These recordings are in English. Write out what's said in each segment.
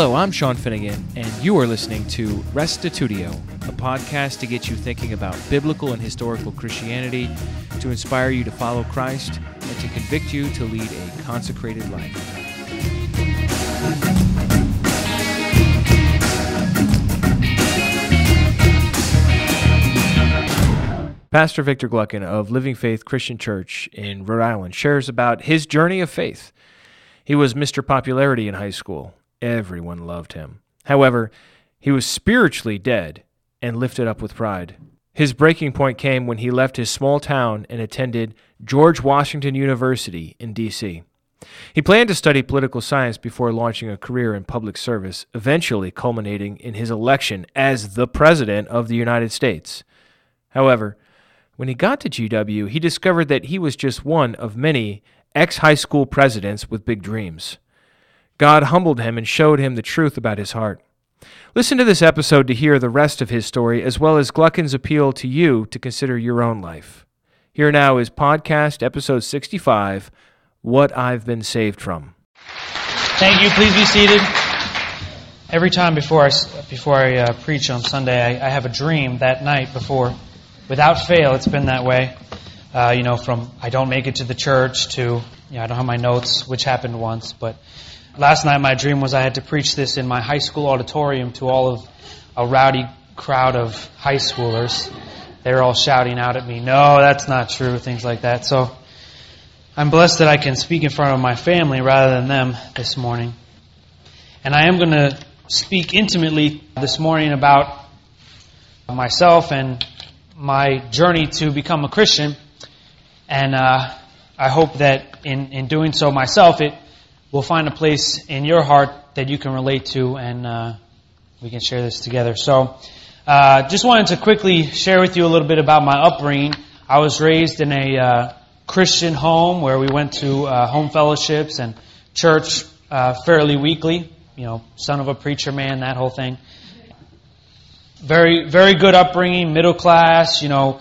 Hello, I'm Sean Finnegan, and you are listening to Restitutio, a podcast to get you thinking about biblical and historical Christianity, to inspire you to follow Christ, and to convict you to lead a consecrated life. Pastor Victor Gluckin of Living Faith Christian Church in Rhode Island shares about his journey of faith. He was Mr. Popularity in high school. Everyone loved him. However, he was spiritually dead and lifted up with pride. His breaking point came when he left his small town and attended George Washington University in D.C. He planned to study political science before launching a career in public service, eventually culminating in his election as the President of the United States. However, when he got to GW, he discovered that he was just one of many ex high school presidents with big dreams. God humbled him and showed him the truth about his heart. Listen to this episode to hear the rest of his story, as well as Gluckin's appeal to you to consider your own life. Here now is podcast episode 65 What I've Been Saved From. Thank you. Please be seated. Every time before I, before I uh, preach on Sunday, I, I have a dream that night before without fail, it's been that way. Uh, you know, from I don't make it to the church to, you know, I don't have my notes, which happened once. But last night, my dream was I had to preach this in my high school auditorium to all of a rowdy crowd of high schoolers. They were all shouting out at me, no, that's not true, things like that. So I'm blessed that I can speak in front of my family rather than them this morning. And I am going to speak intimately this morning about myself and my journey to become a Christian, and uh, I hope that in, in doing so myself, it will find a place in your heart that you can relate to, and uh, we can share this together. So, uh, just wanted to quickly share with you a little bit about my upbringing. I was raised in a uh, Christian home where we went to uh, home fellowships and church uh, fairly weekly. You know, son of a preacher man, that whole thing very very good upbringing, middle class. You know,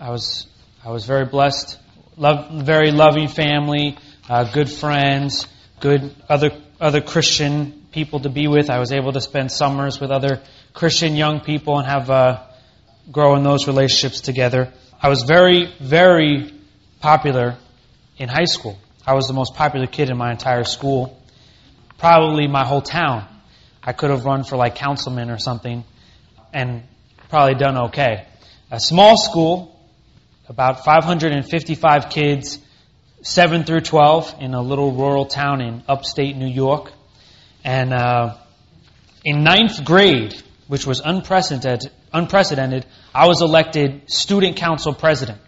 I was I was very blessed. Love, very loving family, uh, good friends, good other other Christian people to be with. I was able to spend summers with other Christian young people and have uh, grow in those relationships together. I was very very popular in high school. I was the most popular kid in my entire school, probably my whole town. I could have run for like councilman or something and probably done okay. A small school, about 555 kids, 7 through 12, in a little rural town in upstate New York. And uh, in ninth grade, which was unprecedented, unprecedented, I was elected student council president.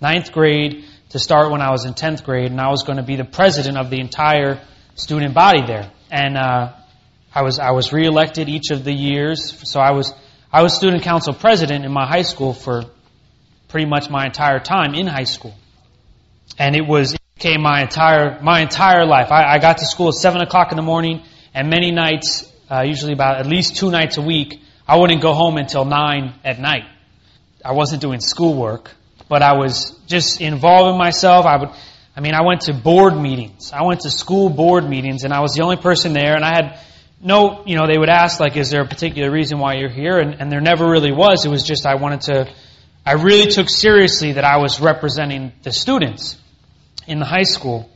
Ninth grade to start when I was in 10th grade, and I was going to be the president of the entire student body there. And uh, I was I was reelected each of the years, so I was I was student council president in my high school for pretty much my entire time in high school. And it was, it became my entire, my entire life. I, I got to school at 7 o'clock in the morning, and many nights, uh, usually about at least two nights a week, I wouldn't go home until 9 at night. I wasn't doing schoolwork, but I was just involving myself. I would, I mean, I went to board meetings. I went to school board meetings, and I was the only person there, and I had no, you know, they would ask, like, is there a particular reason why you're here? And, and there never really was. It was just I wanted to, I really took seriously that I was representing the students in high school.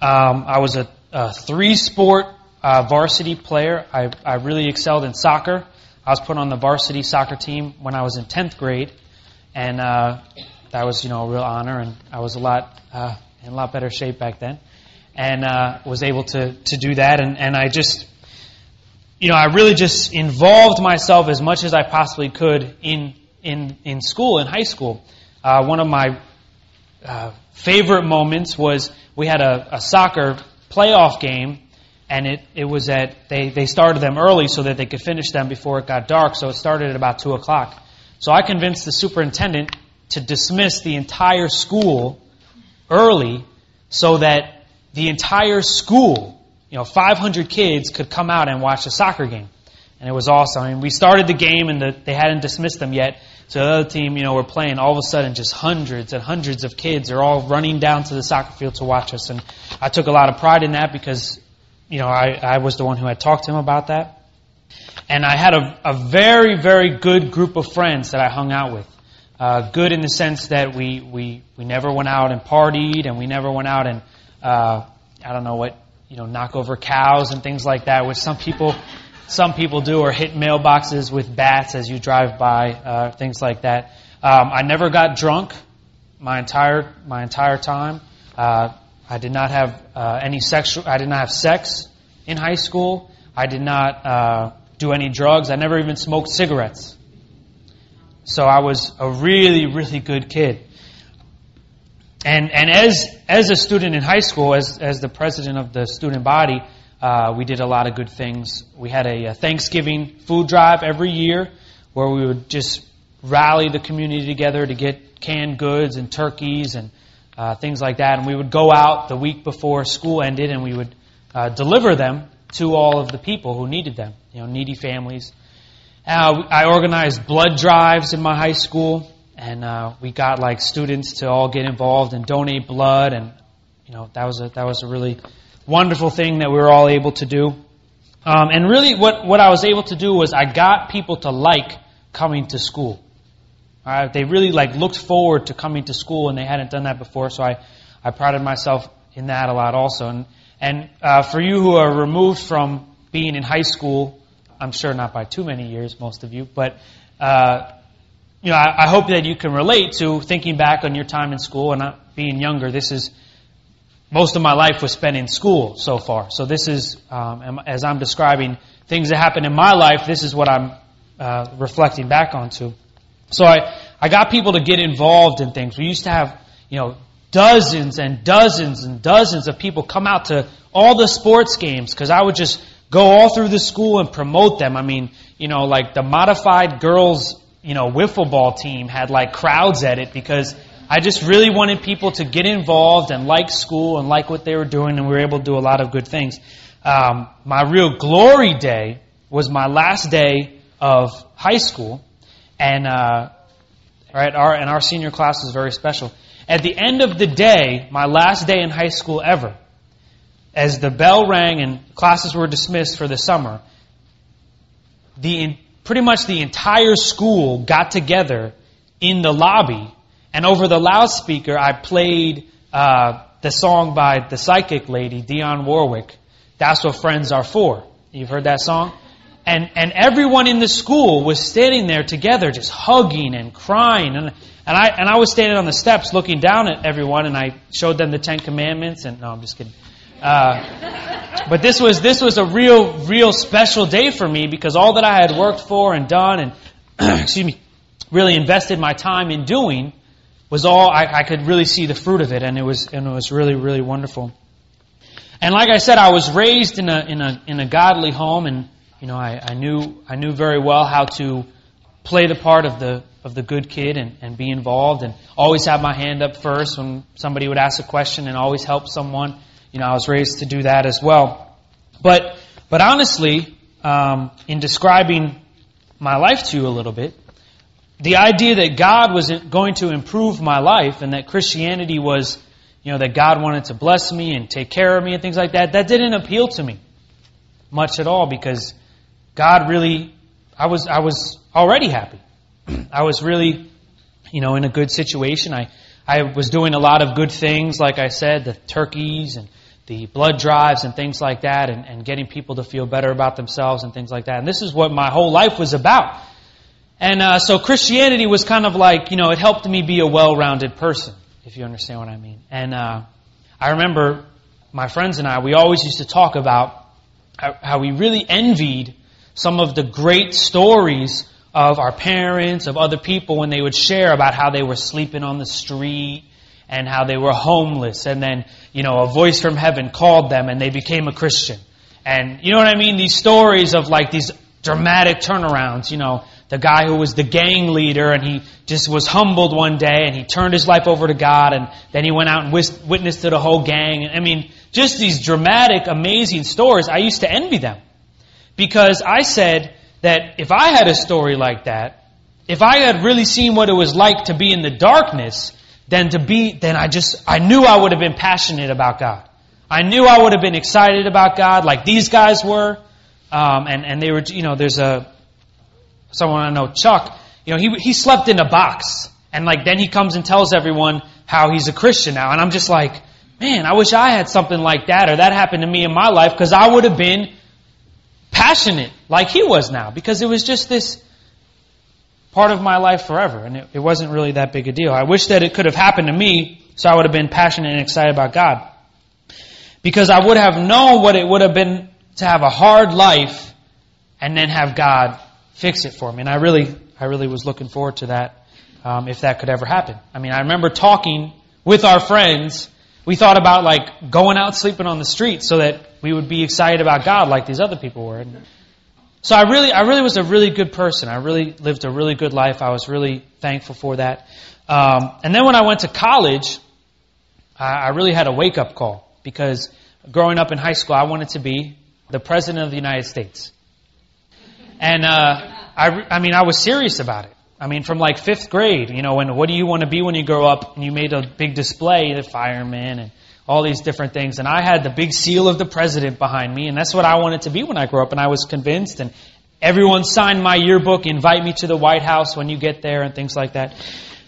Um, I was a, a three sport uh, varsity player. I, I really excelled in soccer. I was put on the varsity soccer team when I was in 10th grade. And uh, that was, you know, a real honor. And I was a lot, uh, in a lot better shape back then. And uh, was able to, to do that. And, and I just, you know, I really just involved myself as much as I possibly could in in in school, in high school. Uh, one of my uh, favorite moments was we had a, a soccer playoff game, and it, it was at they they started them early so that they could finish them before it got dark. So it started at about two o'clock. So I convinced the superintendent to dismiss the entire school early, so that the entire school you know, 500 kids could come out and watch a soccer game. And it was awesome. I mean, we started the game and the, they hadn't dismissed them yet. So the other team, you know, we're playing. All of a sudden, just hundreds and hundreds of kids are all running down to the soccer field to watch us. And I took a lot of pride in that because, you know, I, I was the one who had talked to him about that. And I had a, a very, very good group of friends that I hung out with. Uh, good in the sense that we, we, we never went out and partied, and we never went out and, uh, I don't know what, you know, knock over cows and things like that, which some people, some people do, or hit mailboxes with bats as you drive by, uh, things like that. Um, I never got drunk my entire my entire time. Uh, I did not have uh, any sexual. I did not have sex in high school. I did not uh, do any drugs. I never even smoked cigarettes. So I was a really, really good kid. And and as as a student in high school, as as the president of the student body, uh, we did a lot of good things. We had a, a Thanksgiving food drive every year, where we would just rally the community together to get canned goods and turkeys and uh, things like that. And we would go out the week before school ended and we would uh, deliver them to all of the people who needed them, you know, needy families. Uh, I organized blood drives in my high school, and uh, we got like students to all get involved and donate blood, and you know that was a that was a really wonderful thing that we were all able to do. Um, and really, what what I was able to do was I got people to like coming to school. Uh, they really like looked forward to coming to school, and they hadn't done that before. So I, I prided myself in that a lot also. And and uh, for you who are removed from being in high school, I'm sure not by too many years, most of you, but uh, you know, I, I hope that you can relate to thinking back on your time in school and not being younger. This is most of my life was spent in school so far. So this is, um, as I'm describing things that happened in my life, this is what I'm uh, reflecting back onto. So I, I got people to get involved in things. We used to have, you know, dozens and dozens and dozens of people come out to all the sports games because I would just go all through the school and promote them. I mean, you know, like the modified girls, you know, wiffle ball team had like crowds at it because I just really wanted people to get involved and like school and like what they were doing, and we were able to do a lot of good things. Um, my real glory day was my last day of high school, and uh, right, our and our senior class was very special. At the end of the day, my last day in high school ever, as the bell rang and classes were dismissed for the summer, the pretty much the entire school got together in the lobby, and over the loudspeaker, I played uh, the song by the psychic lady Dionne Warwick. That's what friends are for. You've heard that song? And, and everyone in the school was standing there together, just hugging and crying. And, and, I, and I was standing on the steps looking down at everyone, and I showed them the Ten Commandments. And no, I'm just kidding. Uh, but this was, this was a real, real special day for me because all that I had worked for and done and, excuse me, really invested my time in doing was all, I, I could really see the fruit of it, and it was, and it was really, really wonderful. And like I said, I was raised in a, in a, in a godly home, and you know, I, I knew I knew very well how to play the part of the of the good kid and, and be involved and always have my hand up first when somebody would ask a question and always help someone. You know, I was raised to do that as well. But but honestly, um, in describing my life to you a little bit, the idea that God was going to improve my life and that Christianity was, you know, that God wanted to bless me and take care of me and things like that, that didn't appeal to me much at all because God really, I was, I was already happy. I was really, you know, in a good situation. I, I was doing a lot of good things, like I said, the turkeys and the blood drives and things like that, and, and getting people to feel better about themselves and things like that. And this is what my whole life was about. And uh, so Christianity was kind of like, you know, it helped me be a well-rounded person, if you understand what I mean. And uh, I remember my friends and I, we always used to talk about how we really envied some of the great stories of our parents, of other people, when they would share about how they were sleeping on the street and how they were homeless. And then, you know, a voice from heaven called them and they became a Christian. And you know what I mean? These stories of like these dramatic turnarounds, you know, the guy who was the gang leader and he just was humbled one day and he turned his life over to God and then he went out and witnessed to the whole gang. I mean, just these dramatic, amazing stories. I used to envy them. Because I said that if I had a story like that, if I had really seen what it was like to be in the darkness, then to be, then I just, I knew I would have been passionate about God. I knew I would have been excited about God like these guys were. Um, and, and they were, you know, there's a, someone I know, Chuck, you know, he, he slept in a box. And like then he comes and tells everyone how he's a Christian now. And I'm just like, man, I wish I had something like that or that happened to me in my life because I would have been passionate like he was now because it was just this part of my life forever and it, it wasn't really that big a deal. I wish that it could have happened to me so I would have been passionate and excited about God. Because I would have known what it would have been to have a hard life and then have God fix it for me. And I really, I really was looking forward to that, um, if that could ever happen. I mean, I remember talking with our friends. We thought about like going out sleeping on the street so that we would be excited about God like these other people were. And so I really, I really was a really good person. I really lived a really good life. I was really thankful for that. Um, and then when I went to college, I, I really had a wake up call because growing up in high school, I wanted to be the president of the United States. And uh, I, I mean, I was serious about it. I mean, from like fifth grade, you know, and what do you want to be when you grow up? And you made a big display, the fireman and all these different things. And I had the big seal of the president behind me, and that's what I wanted to be when I grew up. And I was convinced, and everyone signed my yearbook, invite me to the White House when you get there, and things like that.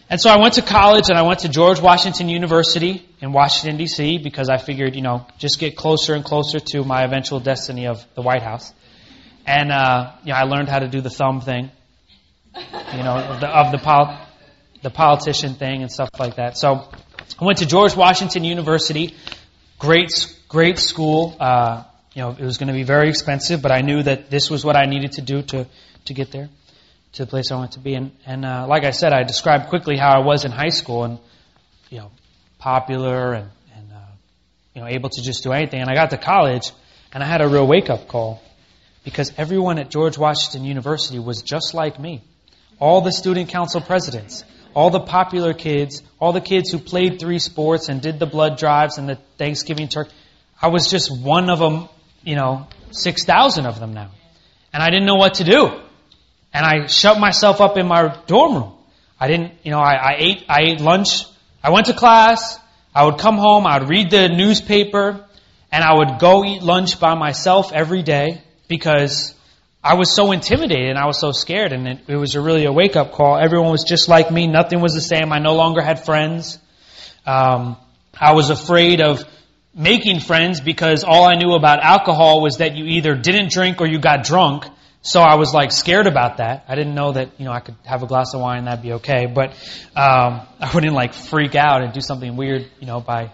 And so I went to college, and I went to George Washington University in Washington, D.C., because I figured, you know, just get closer and closer to my eventual destiny of the White House. And, uh, you know, I learned how to do the thumb thing, you know, of the, of the, pol- the politician thing and stuff like that. So I went to George Washington University. Great, great school. Uh, you know, it was going to be very expensive, but I knew that this was what I needed to do to, to get there, to the place I wanted to be. And, and uh, like I said, I described quickly how I was in high school and, you know, popular and, and uh, you know, able to just do anything. And I got to college, and I had a real wake-up call because everyone at George Washington University was just like me. All the student council presidents, all the popular kids, all the kids who played three sports and did the blood drives and the Thanksgiving turkey. I was just one of them, you know, 6,000 of them now. And I didn't know what to do. And I shut myself up in my dorm room. I didn't, you know, I, I ate, I ate lunch. I went to class. I would come home. I would read the newspaper and I would go eat lunch by myself every day because I was so intimidated and I was so scared, and it, it was a really a wake up call. Everyone was just like me. Nothing was the same. I no longer had friends. Um, I was afraid of making friends because all I knew about alcohol was that you either didn't drink or you got drunk. So I was like scared about that. I didn't know that you know I could have a glass of wine and that'd be okay, but um, I wouldn't like freak out and do something weird, you know, by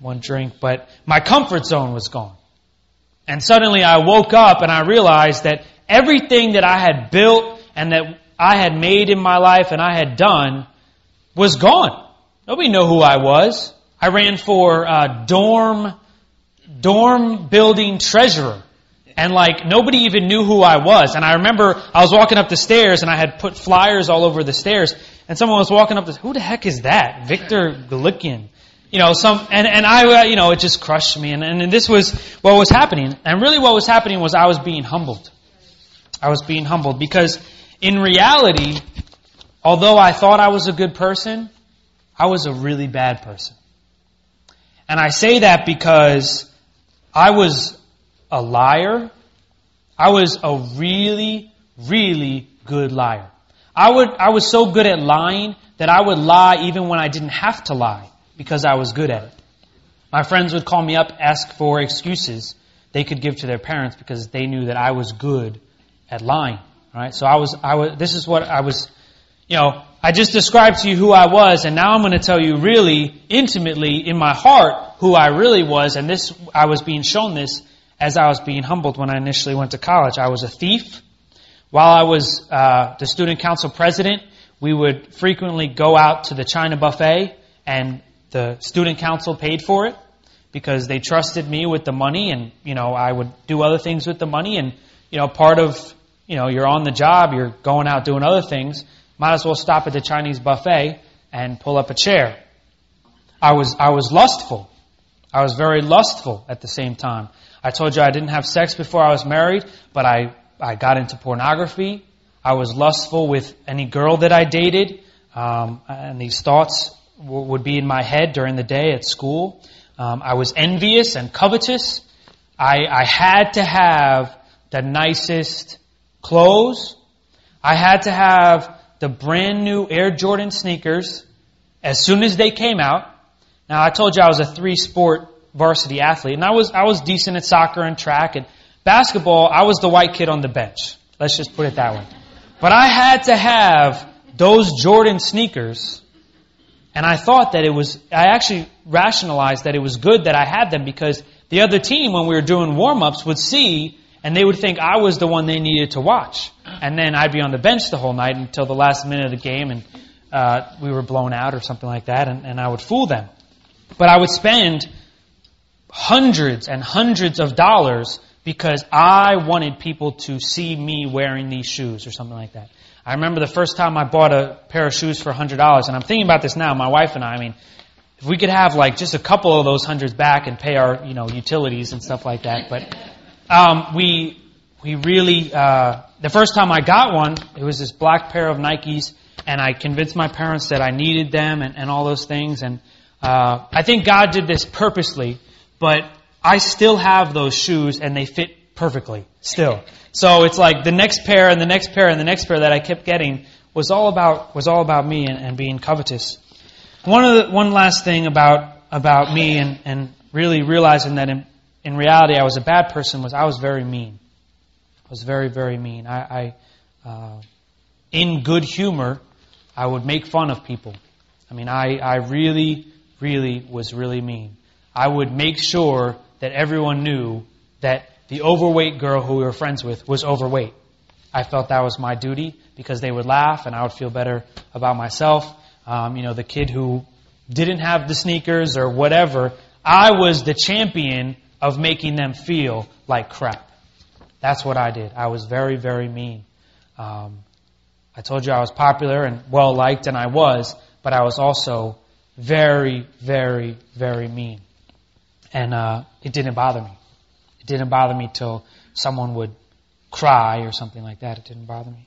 one drink. But my comfort zone was gone. And suddenly I woke up and I realized that everything that I had built and that I had made in my life and I had done was gone. Nobody knew who I was. I ran for uh, dorm dorm building treasurer. And like nobody even knew who I was. And I remember I was walking up the stairs and I had put flyers all over the stairs. And someone was walking up the who the heck is that? Victor Gluckin you know, some, and, and I, uh, you know, it just crushed me. And, and this was what was happening. And really what was happening was I was being humbled. I was being humbled because in reality, although I thought I was a good person, I was a really bad person. And I say that because I was a liar. I was a really, really good liar. I would, I was so good at lying that I would lie even when I didn't have to lie because I was good at it. My friends would call me up, ask for excuses they could give to their parents because they knew that I was good at lying. Right, so I was, I was. This is what I was. You know, I just described to you who I was, and now I'm going to tell you really intimately in my heart who I really was. And this, I was being shown this as I was being humbled when I initially went to college. I was a thief. While I was uh, the student council president, we would frequently go out to the China buffet and the student council paid for it because they trusted me with the money and, you know, I would do other things with the money and, you know, part of, you know, you're on the job, you're going out doing other things, might as well stop at the Chinese buffet and pull up a chair. I was, I was lustful. I was very lustful at the same time. I told you I didn't have sex before I was married, but I, I got into pornography. I was lustful with any girl that I dated. Um, and these thoughts would be in my head during the day at school. Um, I was envious and covetous. I, I had to have the nicest clothes. I had to have the brand new Air Jordan sneakers as soon as they came out. Now I told you I was a three sport varsity athlete and I was, I was decent at soccer and track and basketball. I was the white kid on the bench. Let's just put it that way. But I had to have those Jordan sneakers and I thought that it was, I actually rationalized that it was good that I had them because the other team, when we were doing warm ups, would see and they would think I was the one they needed to watch. And then I'd be on the bench the whole night until the last minute of the game and uh, we were blown out or something like that, and, and I would fool them. But I would spend hundreds and hundreds of dollars because I wanted people to see me wearing these shoes or something like that. I remember the first time I bought a pair of shoes for $100, and I'm thinking about this now, my wife and I, I mean, if we could have like just a couple of those hundreds back and pay our, you know, utilities and stuff like that, but, um, we, we really, uh, the first time I got one, it was this black pair of Nikes, and I convinced my parents that I needed them and, and all those things, and, uh, I think God did this purposely, but I still have those shoes and they fit perfectly, still. So it's like the next pair and the next pair and the next pair that I kept getting was all about was all about me and, and being covetous. One of the, one last thing about about me and, and really realizing that in, in reality I was a bad person was I was very mean. I was very very mean. I, I uh, in good humor I would make fun of people. I mean I I really really was really mean. I would make sure that everyone knew that the overweight girl who we were friends with was overweight. I felt that was my duty because they would laugh and I would feel better about myself. Um, you know, the kid who didn't have the sneakers or whatever, I was the champion of making them feel like crap. That's what I did. I was very, very mean. Um, I told you I was popular and well liked, and I was, but I was also very, very, very mean. And uh, it didn't bother me. It didn't bother me till someone would cry or something like that. It didn't bother me.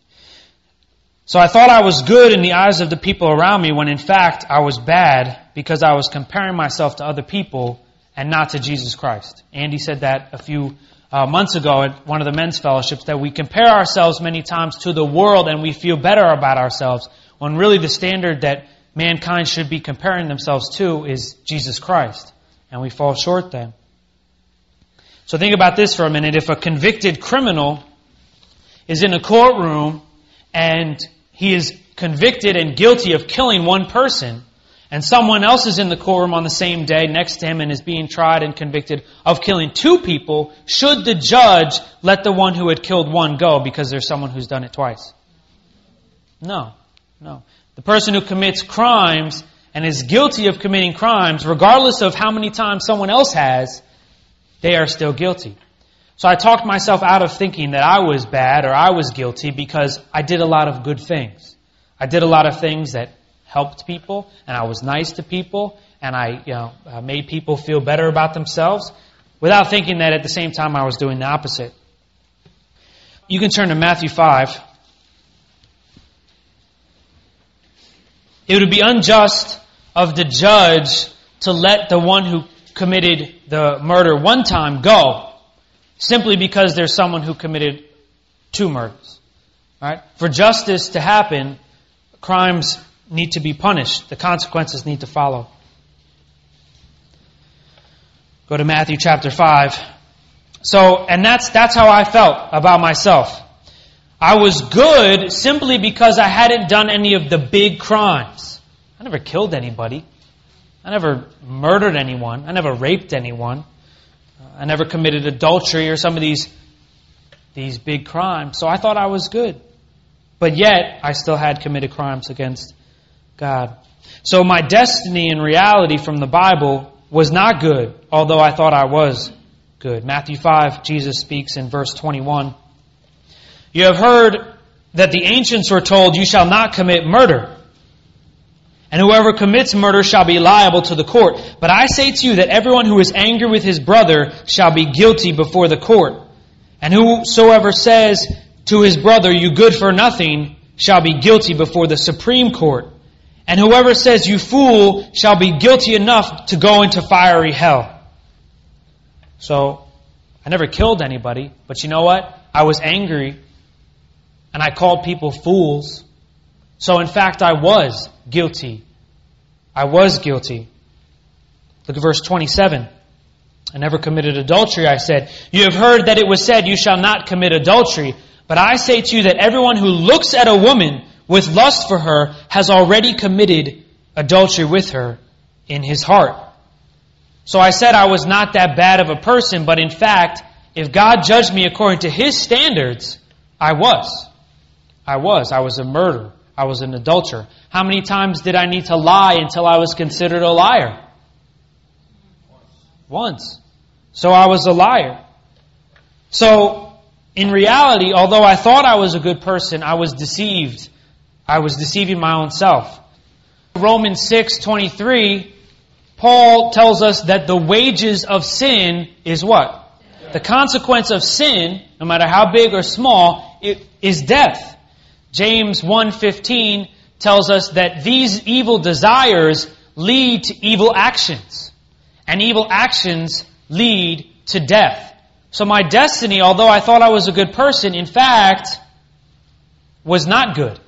So I thought I was good in the eyes of the people around me when in fact I was bad because I was comparing myself to other people and not to Jesus Christ. Andy said that a few uh, months ago at one of the men's fellowships that we compare ourselves many times to the world and we feel better about ourselves when really the standard that mankind should be comparing themselves to is Jesus Christ. And we fall short then. So think about this for a minute. If a convicted criminal is in a courtroom and he is convicted and guilty of killing one person, and someone else is in the courtroom on the same day next to him and is being tried and convicted of killing two people, should the judge let the one who had killed one go because there's someone who's done it twice? No, no. The person who commits crimes and is guilty of committing crimes, regardless of how many times someone else has, they are still guilty. So I talked myself out of thinking that I was bad or I was guilty because I did a lot of good things. I did a lot of things that helped people and I was nice to people and I you know, uh, made people feel better about themselves without thinking that at the same time I was doing the opposite. You can turn to Matthew 5. It would be unjust of the judge to let the one who committed the murder one time go simply because there's someone who committed two murders. Right? For justice to happen, crimes need to be punished. The consequences need to follow. Go to Matthew chapter 5. So, and that's, that's how I felt about myself. I was good simply because I hadn't done any of the big crimes. I never killed anybody. I never murdered anyone. I never raped anyone. I never committed adultery or some of these, these big crimes. So I thought I was good. But yet, I still had committed crimes against God. So my destiny in reality from the Bible was not good, although I thought I was good. Matthew 5, Jesus speaks in verse 21. You have heard that the ancients were told, You shall not commit murder. And whoever commits murder shall be liable to the court. But I say to you that everyone who is angry with his brother shall be guilty before the court. And whosoever says to his brother, You good for nothing, shall be guilty before the Supreme Court. And whoever says, You fool, shall be guilty enough to go into fiery hell. So, I never killed anybody, but you know what? I was angry, and I called people fools. So, in fact, I was guilty. I was guilty. Look at verse 27. I never committed adultery, I said. You have heard that it was said, You shall not commit adultery. But I say to you that everyone who looks at a woman with lust for her has already committed adultery with her in his heart. So I said I was not that bad of a person, but in fact, if God judged me according to his standards, I was. I was. I was a murderer. I was an adulterer. How many times did I need to lie until I was considered a liar? Once. So I was a liar. So, in reality, although I thought I was a good person, I was deceived I was deceiving my own self. Romans 6:23 Paul tells us that the wages of sin is what? The consequence of sin, no matter how big or small, is death. James 1:15 tells us that these evil desires lead to evil actions, and evil actions lead to death. So my destiny, although I thought I was a good person, in fact was not good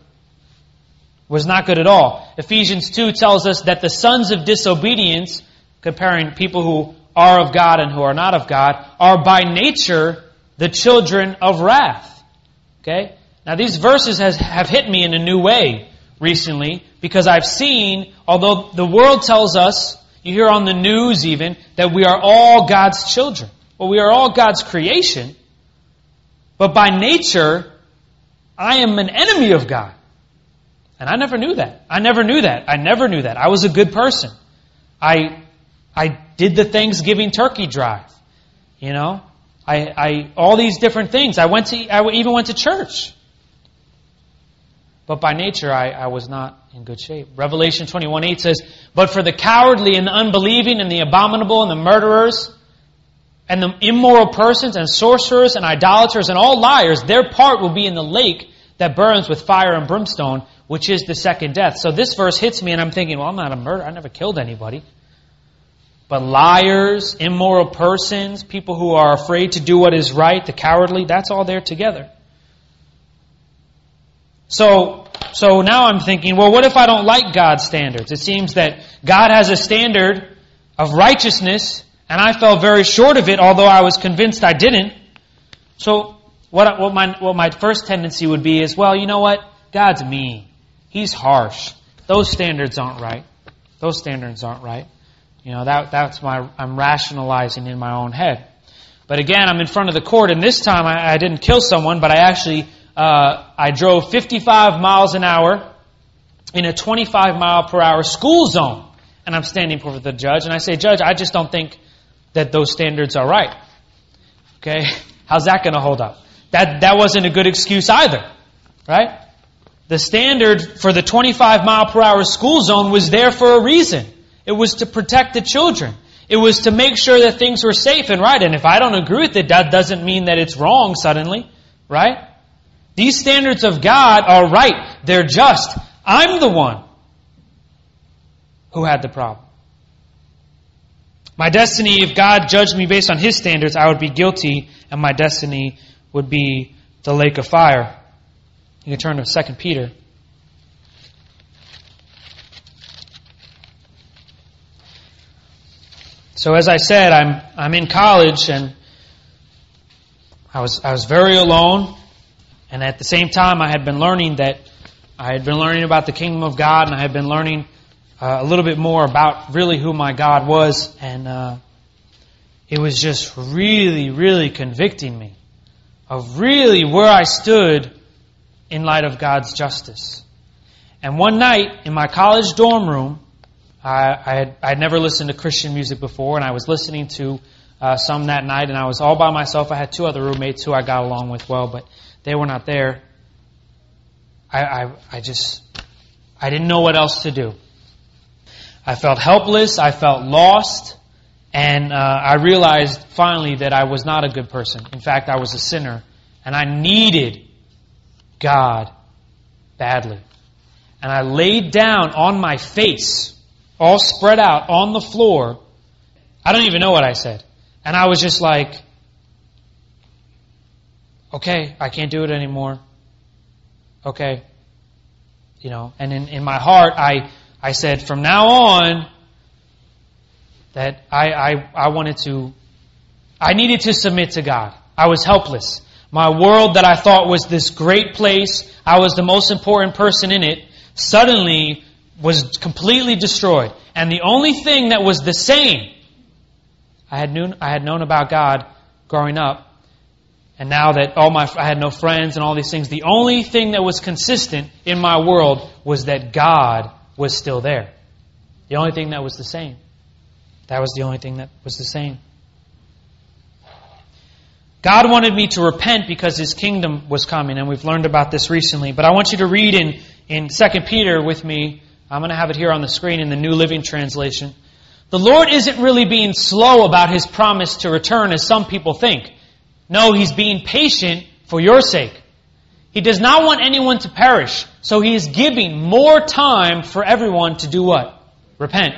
was not good at all. Ephesians 2 tells us that the sons of disobedience, comparing people who are of God and who are not of God, are by nature the children of wrath. Okay? Now these verses has, have hit me in a new way recently because I've seen, although the world tells us, you hear on the news even, that we are all God's children. Well, we are all God's creation. But by nature, I am an enemy of God. And I never knew that. I never knew that. I never knew that. I was a good person. I, I did the Thanksgiving turkey drive. You know, I, I, all these different things. I went to, I even went to church. But by nature, I, I was not in good shape. Revelation 21 8 says, But for the cowardly and the unbelieving and the abominable and the murderers and the immoral persons and sorcerers and idolaters and all liars, their part will be in the lake that burns with fire and brimstone, which is the second death. So this verse hits me and I'm thinking, well, I'm not a murderer. I never killed anybody. But liars, immoral persons, people who are afraid to do what is right, the cowardly, that's all there together. So, so now I'm thinking, well, what if I don't like God's standards? It seems that God has a standard of righteousness, and I fell very short of it, although I was convinced I didn't. So, what, what, my, what my first tendency would be is, well, you know what? God's mean. He's harsh. Those standards aren't right. Those standards aren't right. You know, that, that's my, I'm rationalizing in my own head. But again, I'm in front of the court, and this time I, I didn't kill someone, but I actually, uh, I drove 55 miles an hour in a 25 mile per hour school zone. And I'm standing before the judge, and I say, Judge, I just don't think that those standards are right. Okay? How's that going to hold up? That, that wasn't a good excuse either. Right? The standard for the 25 mile per hour school zone was there for a reason. It was to protect the children. It was to make sure that things were safe and right. And if I don't agree with it, that doesn't mean that it's wrong suddenly, right? These standards of God are right. They're just. I'm the one who had the problem. My destiny, if God judged me based on His standards, I would be guilty, and my destiny would be the lake of fire. You can turn to 2 Peter. So as I said, I'm I'm in college and I was I was very alone and at the same time I had been learning that I had been learning about the kingdom of God and I had been learning uh, a little bit more about really who my God was and uh, it was just really really convicting me of really where I stood in light of God's justice. And one night in my college dorm room, I, I had I had never listened to Christian music before, and I was listening to uh, some that night, and I was all by myself. I had two other roommates who I got along with well, but they were not there. I, I, I just I didn't know what else to do. I felt helpless. I felt lost. And uh, I realized finally that I was not a good person. In fact, I was a sinner. And I needed God badly. and I laid down on my face, all spread out on the floor. I don't even know what I said. And I was just like, okay, I can't do it anymore. Okay. You know, and in, in my heart, I, I said, from now on, that I, I, I wanted to, I needed to submit to God. I was helpless. My world that I thought was this great place, I was the most important person in it, suddenly was completely destroyed. And the only thing that was the same, I had known, I had known about God growing up, and now that all my, I had no friends and all these things, the only thing that was consistent in my world was that God was still there. The only thing that was the same. That was the only thing that was the same. God wanted me to repent because His kingdom was coming, and we've learned about this recently. But I want you to read in, in 2 Peter with me. I'm going to have it here on the screen in the New Living Translation. The Lord isn't really being slow about His promise to return as some people think. No, He's being patient for your sake. He does not want anyone to perish, so He is giving more time for everyone to do what? Repent.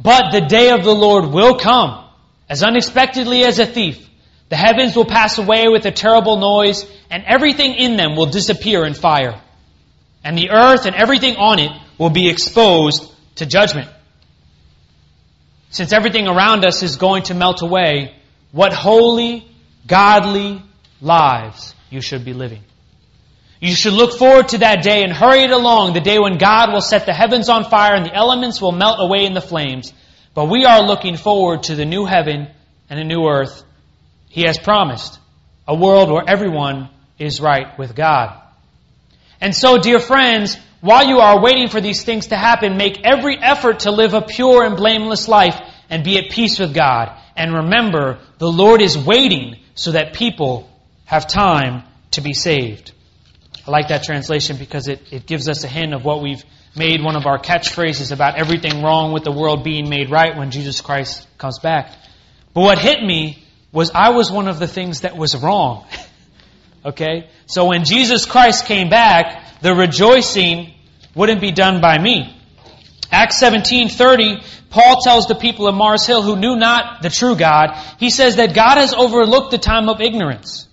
But the day of the Lord will come, as unexpectedly as a thief. The heavens will pass away with a terrible noise, and everything in them will disappear in fire. And the earth and everything on it will be exposed to judgment. Since everything around us is going to melt away, what holy, godly lives you should be living. You should look forward to that day and hurry it along, the day when God will set the heavens on fire and the elements will melt away in the flames. But we are looking forward to the new heaven and a new earth he has promised a world where everyone is right with God. And so, dear friends, while you are waiting for these things to happen, make every effort to live a pure and blameless life and be at peace with God. And remember, the Lord is waiting so that people have time to be saved. I like that translation because it, it gives us a hint of what we've made one of our catchphrases about everything wrong with the world being made right when Jesus Christ comes back. But what hit me was I was one of the things that was wrong. okay? So when Jesus Christ came back, the rejoicing wouldn't be done by me. Acts 17:30, Paul tells the people of Mars Hill who knew not the true God, he says that God has overlooked the time of ignorance.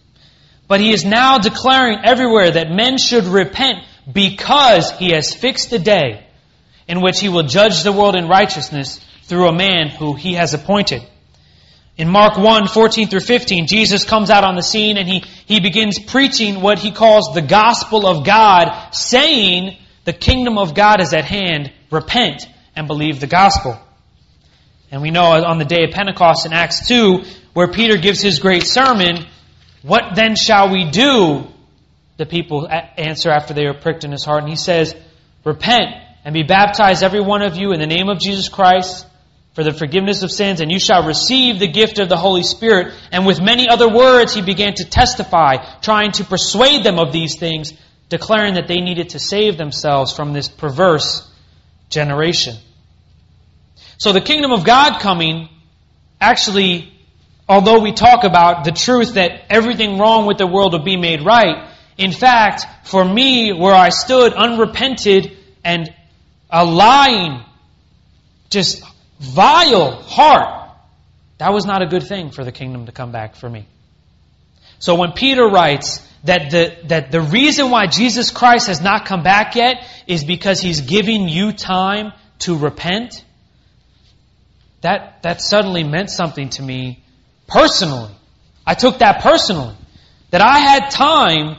But he is now declaring everywhere that men should repent because he has fixed a day in which he will judge the world in righteousness through a man who he has appointed. In Mark 1, 14 through 15, Jesus comes out on the scene and he, he begins preaching what he calls the gospel of God, saying, the kingdom of God is at hand, repent and believe the gospel. And we know on the day of Pentecost in Acts 2, where Peter gives his great sermon, what then shall we do? The people answer after they are pricked in his heart. And he says, repent and be baptized every one of you in the name of Jesus Christ for the forgiveness of sins, and you shall receive the gift of the Holy Spirit. And with many other words, he began to testify, trying to persuade them of these things, declaring that they needed to save themselves from this perverse generation. So the kingdom of God coming, actually, although we talk about the truth that everything wrong with the world will be made right, in fact, for me, where I stood unrepented and a lying, just vile heart, that was not a good thing for the kingdom to come back for me. So when Peter writes that the, that the reason why Jesus Christ has not come back yet is because he's giving you time to repent, that, that suddenly meant something to me personally. I took that personally. That I had time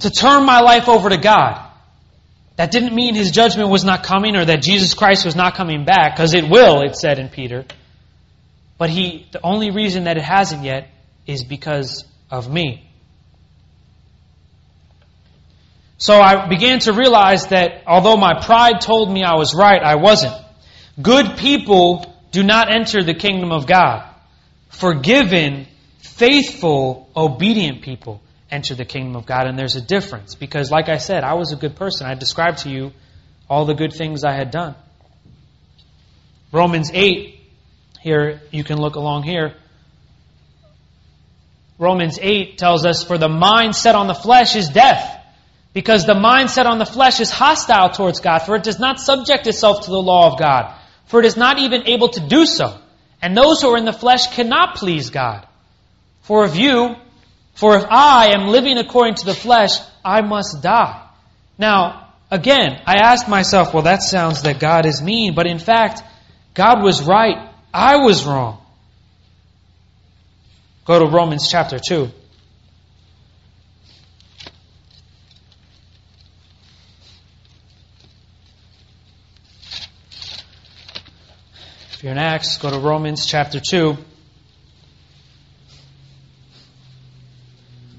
to turn my life over to God. That didn't mean his judgment was not coming or that Jesus Christ was not coming back, because it will, it said in Peter. But he, the only reason that it hasn't yet is because of me. So I began to realize that although my pride told me I was right, I wasn't. Good people do not enter the kingdom of God. Forgiven, faithful, obedient people enter the kingdom of God. And there's a difference because, like I said, I was a good person. I described to you all the good things I had done. Romans 8, here, you can look along here. Romans 8 tells us, For the mind set on the flesh is death, Because the mind set on the flesh is hostile towards God, for it does not subject itself to the law of God, for it is not even able to do so. And those who are in the flesh cannot please God. For if you, for if I am living according to the flesh, I must die. Now, again, I asked myself, well, that sounds that God is mean, but in fact, God was right. I was wrong. Go to Romans chapter 2. If you're in Acts, go to Romans chapter 2.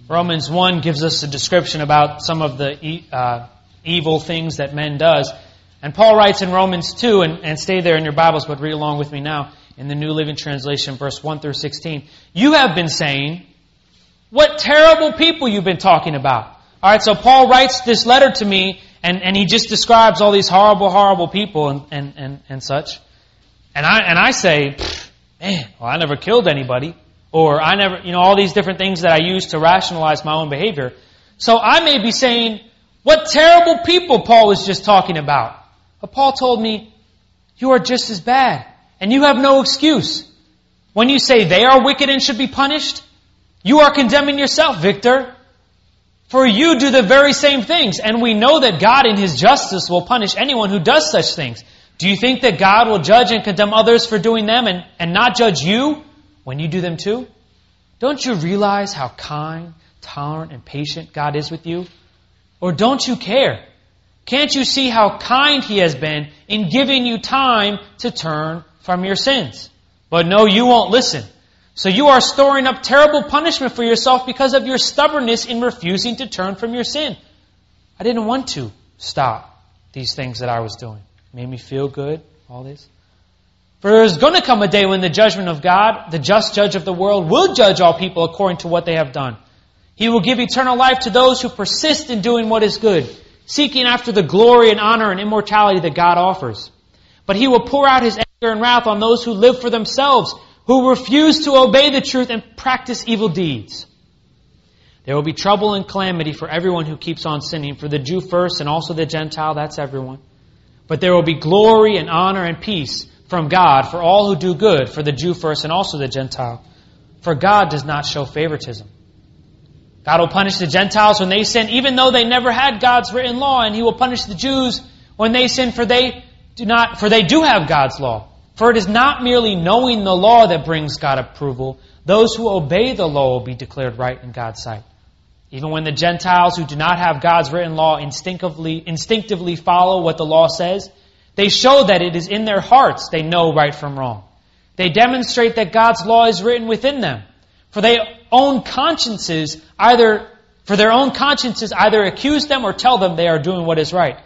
Romans 1 gives us a description about some of the uh, evil things that men does. And Paul writes in Romans 2, and, and stay there in your Bibles, but read along with me now in the New Living Translation, verse 1 through 16. You have been saying, what terrible people you've been talking about. All right, so Paul writes this letter to me, and, and he just describes all these horrible, horrible people and, and, and, and such. And I, and I say, man, well, I never killed anybody. Or I never, you know, all these different things that I use to rationalize my own behavior. So I may be saying, what terrible people Paul was just talking about. But Paul told me, you are just as bad. And you have no excuse. When you say they are wicked and should be punished, you are condemning yourself, Victor. For you do the very same things. And we know that God in His justice will punish anyone who does such things. Do you think that God will judge and condemn others for doing them and, and not judge you when you do them too? Don't you realize how kind, tolerant, and patient God is with you? Or don't you care? Can't you see how kind He has been in giving you time to turn from your sins? But no, you won't listen. So you are storing up terrible punishment for yourself because of your stubbornness in refusing to turn from your sin. I didn't want to stop these things that I was doing made me feel good, all this. For there's going to come a day when the judgment of God, the just judge of the world, will judge all people according to what they have done. He will give eternal life to those who persist in doing what is good, seeking after the glory and honor and immortality that God offers. But he will pour out his and wrath on those who live for themselves, who refuse to obey the truth and practice evil deeds. There will be trouble and calamity for everyone who keeps on sinning, for the Jew first and also the Gentile, that's everyone. But there will be glory and honor and peace from God for all who do good, for the Jew first and also the Gentile. For God does not show favoritism. God will punish the Gentiles when they sin, even though they never had God's written law, and He will punish the Jews when they sin, for they do not, for they do have God's law. For it is not merely knowing the law that brings God approval. Those who obey the law will be declared right in God's sight. Even when the Gentiles who do not have God's written law instinctively, instinctively follow what the law says, they show that it is in their hearts they know right from wrong. They demonstrate that God's law is written within them. For their own consciences either for their own consciences either accuse them or tell them they are doing what is right.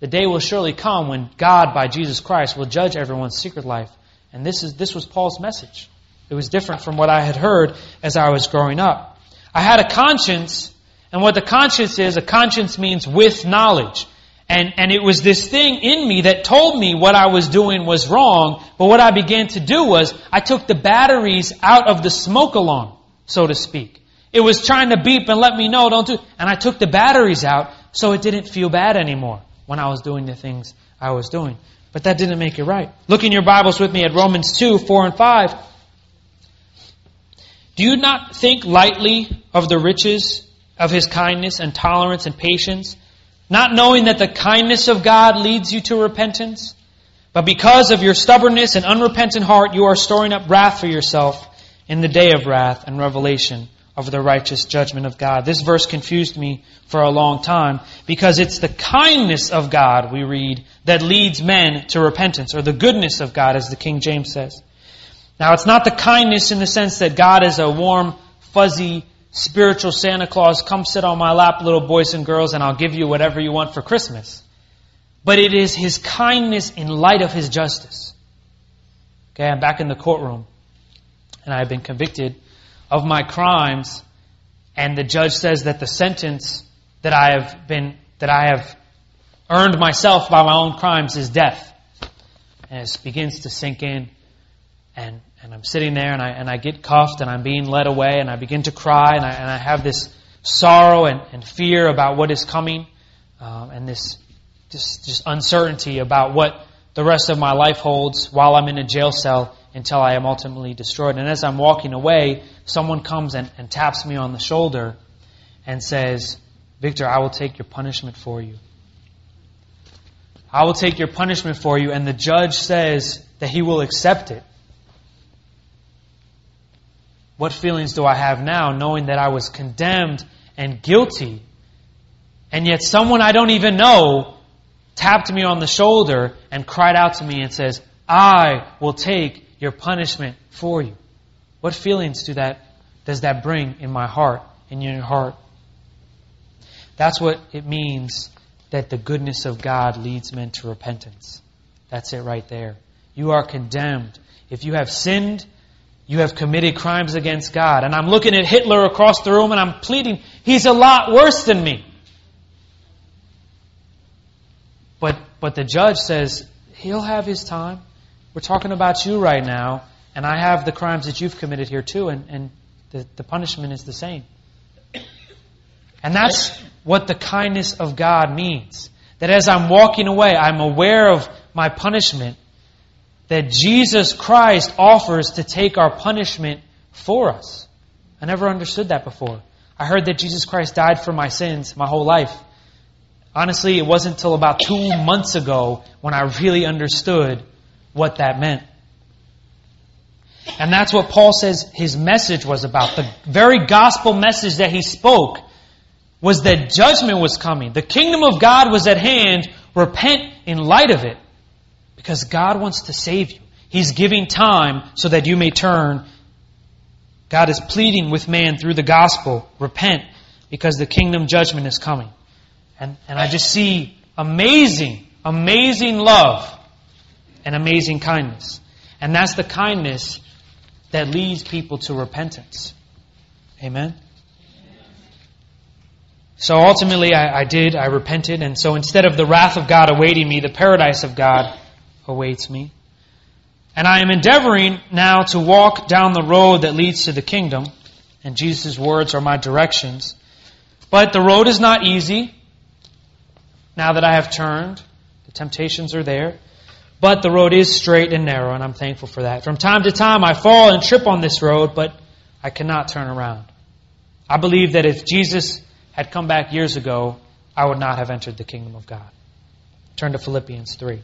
The day will surely come when God, by Jesus Christ, will judge everyone's secret life. And this is this was Paul's message. It was different from what I had heard as I was growing up. I had a conscience, and what the conscience is, a conscience means with knowledge. And, and it was this thing in me that told me what I was doing was wrong, but what I began to do was, I took the batteries out of the smoke alarm, so to speak. It was trying to beep and let me know, don't do, and I took the batteries out, so it didn't feel bad anymore when I was doing the things I was doing. But that didn't make it right. Look in your Bibles with me at Romans 2, 4 and 5. Do you not think lightly of the riches of his kindness and tolerance and patience, not knowing that the kindness of God leads you to repentance? But because of your stubbornness and unrepentant heart, you are storing up wrath for yourself in the day of wrath and revelation of the righteous judgment of God. This verse confused me for a long time because it's the kindness of God, we read, that leads men to repentance, or the goodness of God, as the King James says. Now, it's not the kindness in the sense that God is a warm, fuzzy, spiritual Santa Claus, come sit on my lap, little boys and girls, and I'll give you whatever you want for Christmas. But it is His kindness in light of His justice. Okay, I'm back in the courtroom, and I've been convicted of my crimes, and the judge says that the sentence that I have been, that I have earned myself by my own crimes is death. And it begins to sink in and, and I'm sitting there and I, and I get cuffed and I'm being led away and I begin to cry and I, and I have this sorrow and, and fear about what is coming, um, and this just, just uncertainty about what the rest of my life holds while I'm in a jail cell until I am ultimately destroyed. And as I'm walking away, someone comes and, and taps me on the shoulder and says, Victor, I will take your punishment for you. I will take your punishment for you. And the judge says that he will accept it. What feelings do I have now knowing that I was condemned and guilty? And yet someone I don't even know tapped me on the shoulder and cried out to me and says, I will take your punishment for you. What feelings do that, does that bring in my heart, in your heart? That's what it means that the goodness of God leads men to repentance. That's it right there. You are condemned. If you have sinned, you have committed crimes against God. And I'm looking at Hitler across the room and I'm pleading, he's a lot worse than me. But, but the judge says, he'll have his time. We're talking about you right now, and I have the crimes that you've committed here too, and, and the, the punishment is the same. And that's what the kindness of God means. That as I'm walking away, I'm aware of my punishment, that Jesus Christ offers to take our punishment for us. I never understood that before. I heard that Jesus Christ died for my sins my whole life. Honestly, it wasn't until about two months ago when I really understood what that meant. And that's what Paul says his message was about. The very gospel message that he spoke was that judgment was coming. The kingdom of God was at hand. Repent in light of it. Because God wants to save you. He's giving time so that you may turn. God is pleading with man through the gospel. Repent because the kingdom judgment is coming. And, and I just see amazing, amazing love and amazing kindness. And that's the kindness that leads people to repentance. Amen? So ultimately, I, I, did. I repented. And so instead of the wrath of God awaiting me, the paradise of God awaits me. And I am endeavoring now to walk down the road that leads to the kingdom. And Jesus' words are my directions. But the road is not easy. Now that I have turned, the temptations are there. But the road is straight and narrow, and I'm thankful for that. From time to time, I fall and trip on this road, but I cannot turn around. I believe that if Jesus had come back years ago, I would not have entered the kingdom of God. Turn to Philippians 3.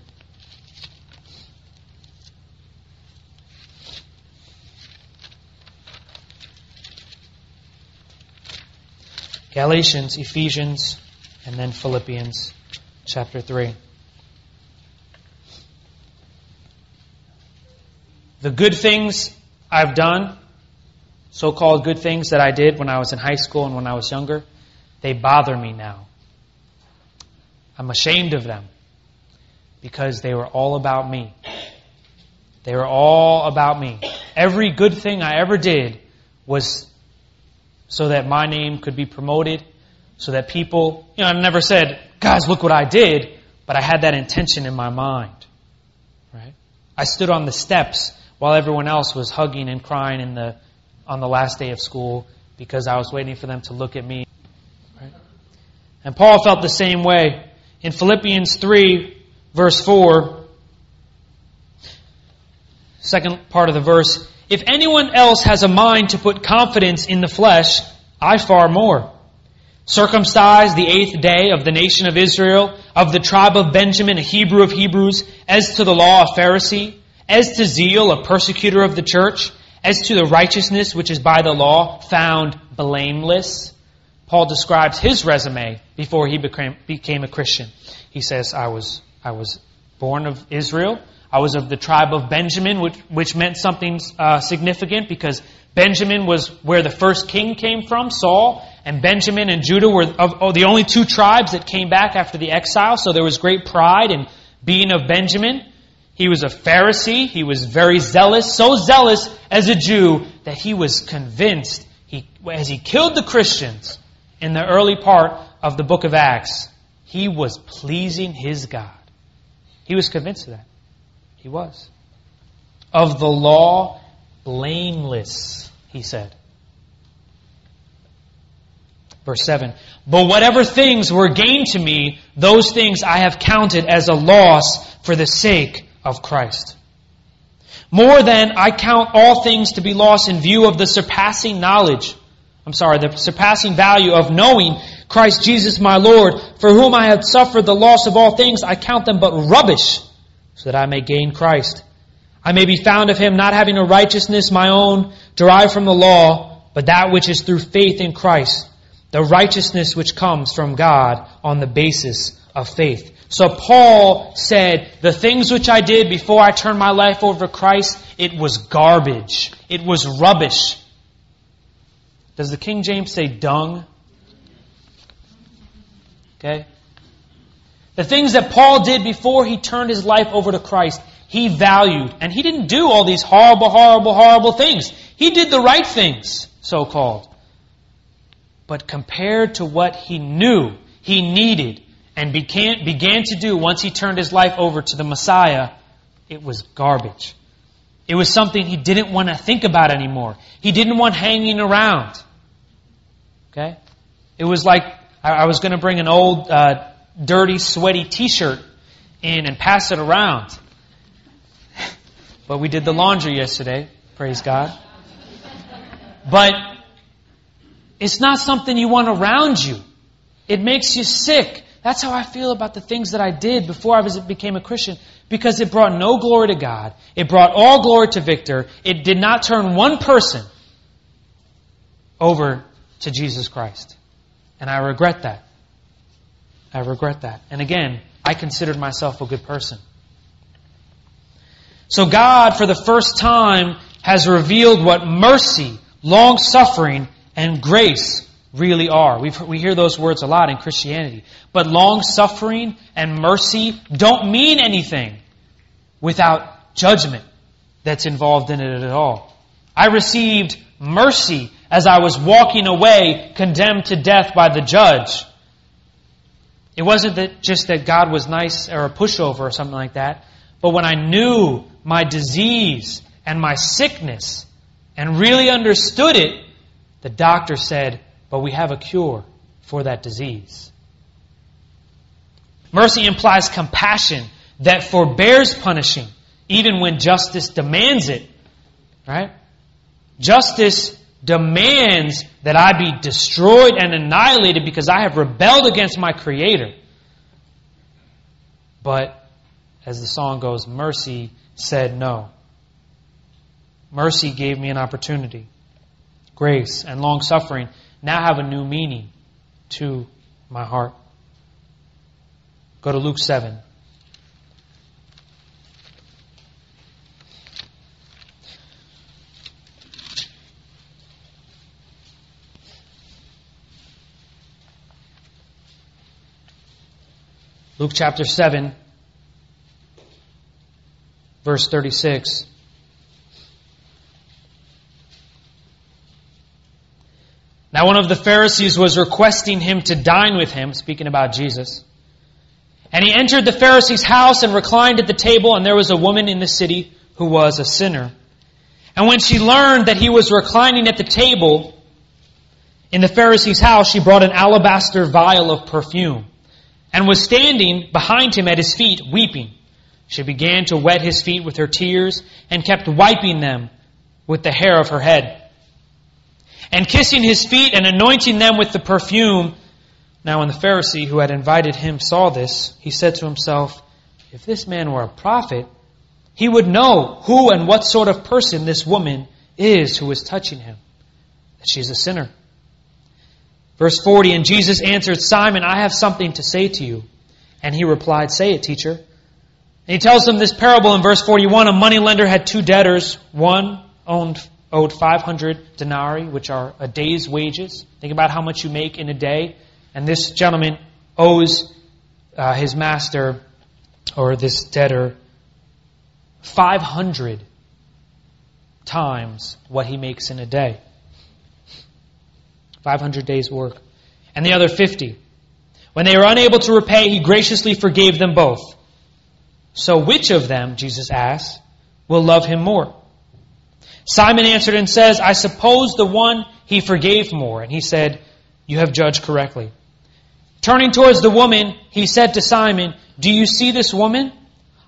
Galatians, Ephesians, and then Philippians chapter 3. The good things I've done, so called good things that I did when I was in high school and when I was younger, they bother me now. I'm ashamed of them because they were all about me. They were all about me. Every good thing I ever did was so that my name could be promoted, so that people, you know, I never said, guys, look what I did, but I had that intention in my mind. Right? I stood on the steps while everyone else was hugging and crying in the, on the last day of school because I was waiting for them to look at me. Right? And Paul felt the same way. In Philippians 3, verse 4, second part of the verse, if anyone else has a mind to put confidence in the flesh, I far more circumcised the eighth day of the nation of Israel, of the tribe of Benjamin, a Hebrew of Hebrews, as to the law, a Pharisee, as to zeal, a persecutor of the church, as to the righteousness which is by the law, found blameless. Paul describes his resume before he became, became a Christian. He says, I was, I was born of Israel. I was of the tribe of Benjamin, which, which meant something uh, significant because Benjamin was where the first king came from, Saul, and Benjamin and Judah were of, oh, the only two tribes that came back after the exile, so there was great pride in being of Benjamin. He was a Pharisee. He was very zealous, so zealous as a Jew that he was convinced, he, as he killed the Christians in the early part of the book of Acts, he was pleasing his God. He was convinced of that. He was. Of the law, blameless, he said. Verse 7. But whatever things were gained to me, those things I have counted as a loss for the sake of Christ. More than I count all things to be lost in view of the surpassing knowledge, I'm sorry, the surpassing value of knowing Christ Jesus my Lord, for whom I have suffered the loss of all things, I count them but rubbish, so that I may gain Christ. I may be found of him not having a righteousness my own derived from the law, but that which is through faith in Christ, the righteousness which comes from God on the basis of faith. So Paul said, the things which I did before I turned my life over to Christ, it was garbage. It was rubbish. Does the King James say dung? Okay? The things that Paul did before he turned his life over to Christ, he valued. And he didn't do all these horrible, horrible, horrible things. He did the right things, so called. But compared to what he knew he needed and began, began to do once he turned his life over to the Messiah, it was garbage. It was something he didn't want to think about anymore. He didn't want hanging around. Okay? It was like I, was going to bring an old, uh, dirty, sweaty t-shirt in and pass it around. But we did the laundry yesterday. Praise God. But it's not something you want around you. It makes you sick. That's how I feel about the things that I did before I was, became a Christian because it brought no glory to God. It brought all glory to Victor. It did not turn one person over to Jesus Christ. And I regret that. I regret that. And again, I considered myself a good person. So God, for the first time, has revealed what mercy, long suffering, and grace really are. We've, we hear those words a lot in Christianity. But long suffering and mercy don't mean anything without judgment that's involved in it at all. I received mercy as I was walking away condemned to death by the judge. It wasn't that just that God was nice or a pushover or something like that, but when I knew my disease and my sickness and really understood it, the doctor said, but we have a cure for that disease. Mercy implies compassion that forbears punishing, even when justice demands it. Right? Justice demands that I be destroyed and annihilated because I have rebelled against my Creator. But, as the song goes, mercy said no. Mercy gave me an opportunity. Grace and long suffering now have a new meaning to my heart. Go to Luke 7. Luke chapter 7, verse 36. Now, one of the Pharisees was requesting him to dine with him, speaking about Jesus. And he entered the Pharisee's house and reclined at the table, and there was a woman in the city who was a sinner. And when she learned that he was reclining at the table in the Pharisee's house, she brought an alabaster vial of perfume and was standing behind him at his feet, weeping. She began to wet his feet with her tears and kept wiping them with the hair of her head. And kissing his feet and anointing them with the perfume. Now, when the Pharisee who had invited him saw this, he said to himself, If this man were a prophet, he would know who and what sort of person this woman is who is touching him, that she is a sinner. Verse 40, and Jesus answered, Simon, I have something to say to you. And he replied, Say it, teacher. And he tells them this parable in verse 41. A moneylender had two debtors. One owned, owed 500 denarii, which are a day's wages. Think about how much you make in a day. And this gentleman owes uh, his master, or this debtor, 500 times what he makes in a day. 500 days' work, and the other 50. When they were unable to repay, he graciously forgave them both. So which of them, Jesus asked, will love him more? Simon answered and says, I suppose the one he forgave more. And he said, You have judged correctly. Turning towards the woman, he said to Simon, Do you see this woman?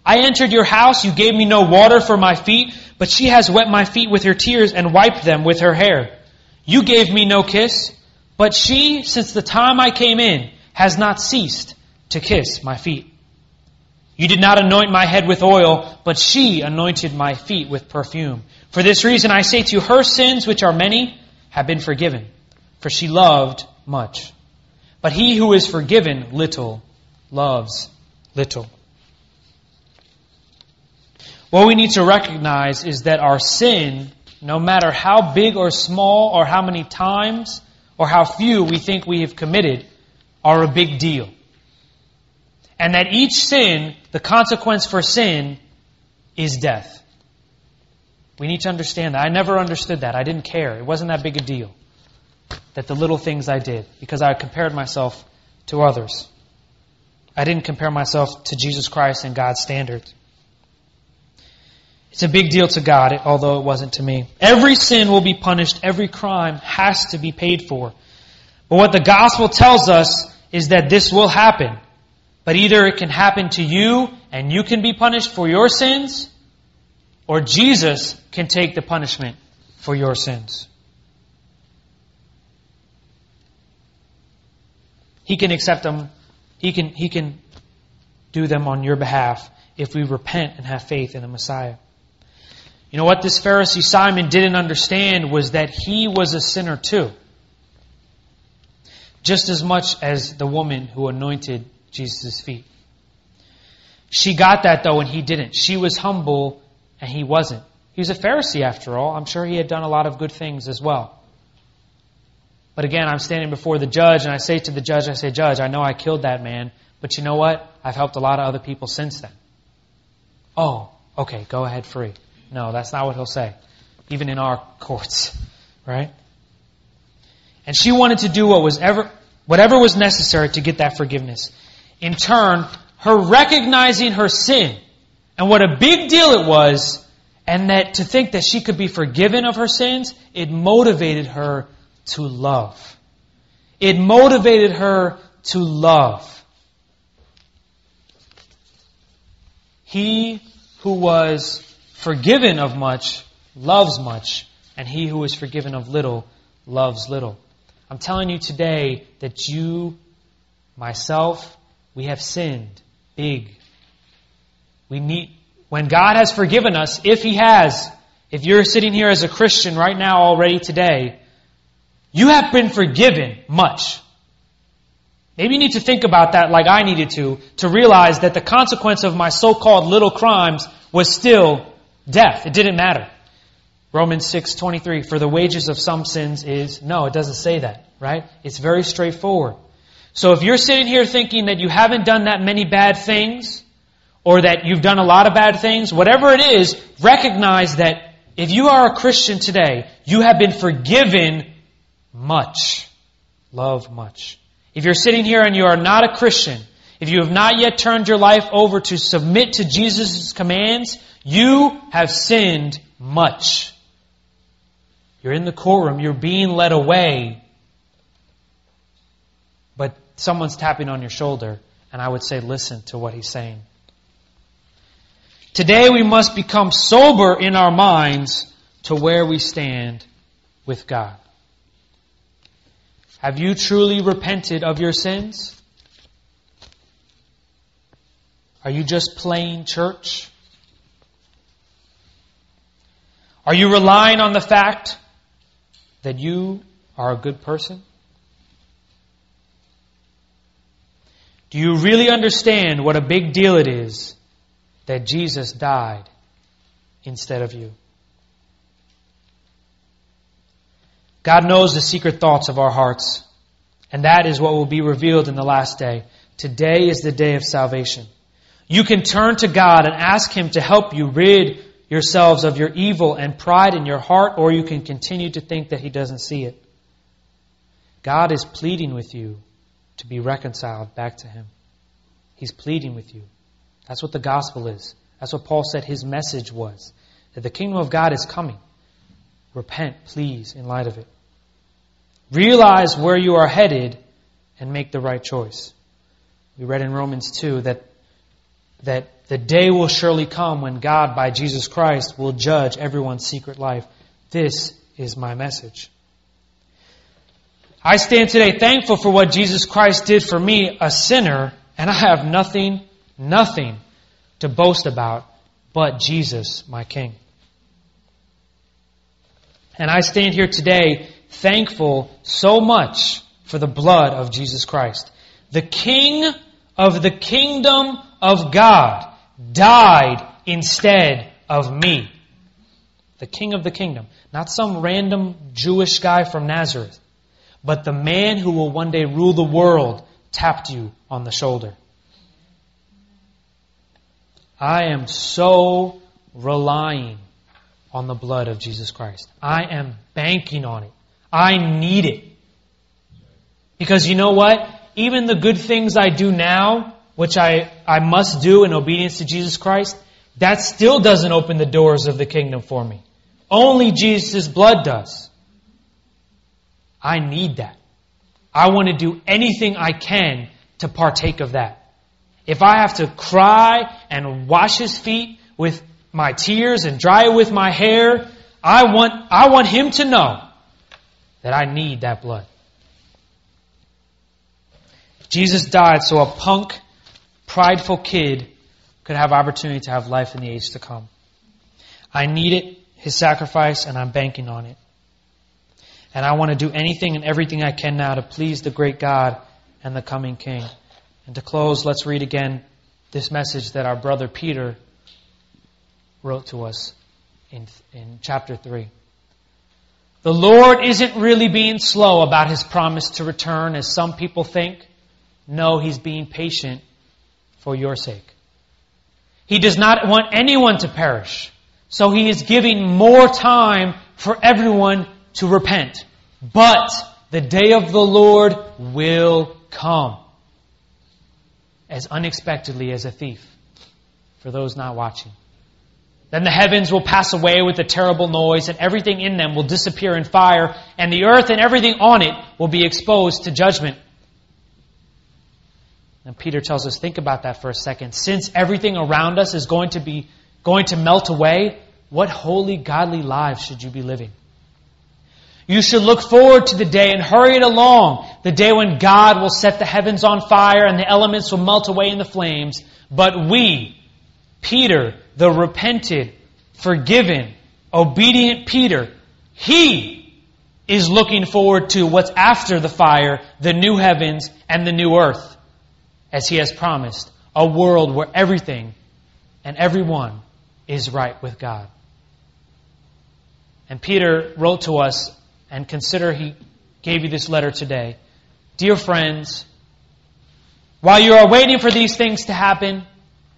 I entered your house, you gave me no water for my feet, but she has wet my feet with her tears and wiped them with her hair. You gave me no kiss, but she, since the time I came in, has not ceased to kiss my feet. You did not anoint my head with oil, but she anointed my feet with perfume. For this reason I say to you, her sins, which are many, have been forgiven, for she loved much. But he who is forgiven little loves little. What we need to recognize is that our sin, no matter how big or small, or how many times, or how few we think we have committed, are a big deal. And that each sin, the consequence for sin, is death. We need to understand that. I never understood that. I didn't care. It wasn't that big a deal. That the little things I did, because I compared myself to others. I didn't compare myself to Jesus Christ and God's standards. It's a big deal to God, although it wasn't to me. Every sin will be punished. Every crime has to be paid for. But what the gospel tells us is that this will happen. But either it can happen to you and you can be punished for your sins, or Jesus can take the punishment for your sins. He can accept them. He can, he can do them on your behalf if we repent and have faith in the Messiah. You know what this Pharisee Simon didn't understand was that he was a sinner too. Just as much as the woman who anointed Jesus' feet. She got that though and he didn't. She was humble and he wasn't. He was a Pharisee after all. I'm sure he had done a lot of good things as well. But again, I'm standing before the judge and I say to the judge, I say, Judge, I know I killed that man, but you know what? I've helped a lot of other people since then. Oh, okay, go ahead free. No, that's not what he'll say. Even in our courts, right? And she wanted to do what was ever, whatever was necessary to get that forgiveness. In turn, her recognizing her sin and what a big deal it was, and that to think that she could be forgiven of her sins, it motivated her to love. It motivated her to love. He who was forgiven of much loves much, and he who is forgiven of little loves little. I'm telling you today that you, myself, we have sinned big. We need, when God has forgiven us, if He has, if you're sitting here as a Christian right now already today, you have been forgiven much. Maybe you need to think about that like I needed to, to realize that the consequence of my so-called little crimes was still death. It didn't matter. Romans 6:23 for the wages of some sins is no, it doesn't say that, right? It's very straightforward. So if you're sitting here thinking that you haven't done that many bad things or that you've done a lot of bad things, whatever it is, recognize that if you are a Christian today, you have been forgiven much. Love much. If you're sitting here and you are not a Christian, if you have not yet turned your life over to submit to Jesus' commands, you have sinned much. You're in the courtroom, you're being led away, someone's tapping on your shoulder, and I would say, listen to what he's saying. Today we must become sober in our minds to where we stand with God. Have you truly repented of your sins? Are you just playing church? Are you relying on the fact that you are a good person? Do you really understand what a big deal it is that Jesus died instead of you? God knows the secret thoughts of our hearts, and that is what will be revealed in the last day. Today is the day of salvation. You can turn to God and ask Him to help you rid yourselves of your evil and pride in your heart, or you can continue to think that He doesn't see it. God is pleading with you to be reconciled back to Him. He's pleading with you. That's what the gospel is. That's what Paul said his message was that the kingdom of God is coming. Repent, please, in light of it. Realize where you are headed and make the right choice. We read in Romans 2 that, that the day will surely come when God, by Jesus Christ, will judge everyone's secret life. This is my message. I stand today thankful for what Jesus Christ did for me, a sinner, and I have nothing, nothing to boast about but Jesus, my King. And I stand here today thankful so much for the blood of Jesus Christ. The King of the kingdom of God died instead of me. The King of the kingdom. Not some random Jewish guy from Nazareth, but the man who will one day rule the world tapped you on the shoulder. I am so relying on the blood of Jesus Christ. I am banking on it. I need it. Because you know what? Even the good things I do now, which I, I must do in obedience to Jesus Christ, that still doesn't open the doors of the kingdom for me. Only Jesus' blood does. I need that. I want to do anything I can to partake of that. If I have to cry and wash his feet with my tears and dry it with my hair. I want, I want him to know that I need that blood. Jesus died so a punk, prideful kid could have opportunity to have life in the age to come. I need it, his sacrifice, and I'm banking on it. And I want to do anything and everything I can now to please the great God and the coming King. And to close, let's read again this message that our brother Peter wrote to us in, in chapter 3. The Lord isn't really being slow about his promise to return as some people think. No, he's being patient for your sake. He does not want anyone to perish. So he is giving more time for everyone to repent. But the day of the Lord will come as unexpectedly as a thief for those not watching. Then the heavens will pass away with a terrible noise, and everything in them will disappear in fire, and the earth and everything on it will be exposed to judgment. And Peter tells us, think about that for a second. Since everything around us is going to be going to melt away, what holy, godly lives should you be living? You should look forward to the day and hurry it along, the day when God will set the heavens on fire and the elements will melt away in the flames. But we, Peter, the repented, forgiven, obedient Peter, he is looking forward to what's after the fire, the new heavens and the new earth, as he has promised, a world where everything and everyone is right with God. And Peter wrote to us, and consider he gave you this letter today. Dear friends, while you are waiting for these things to happen,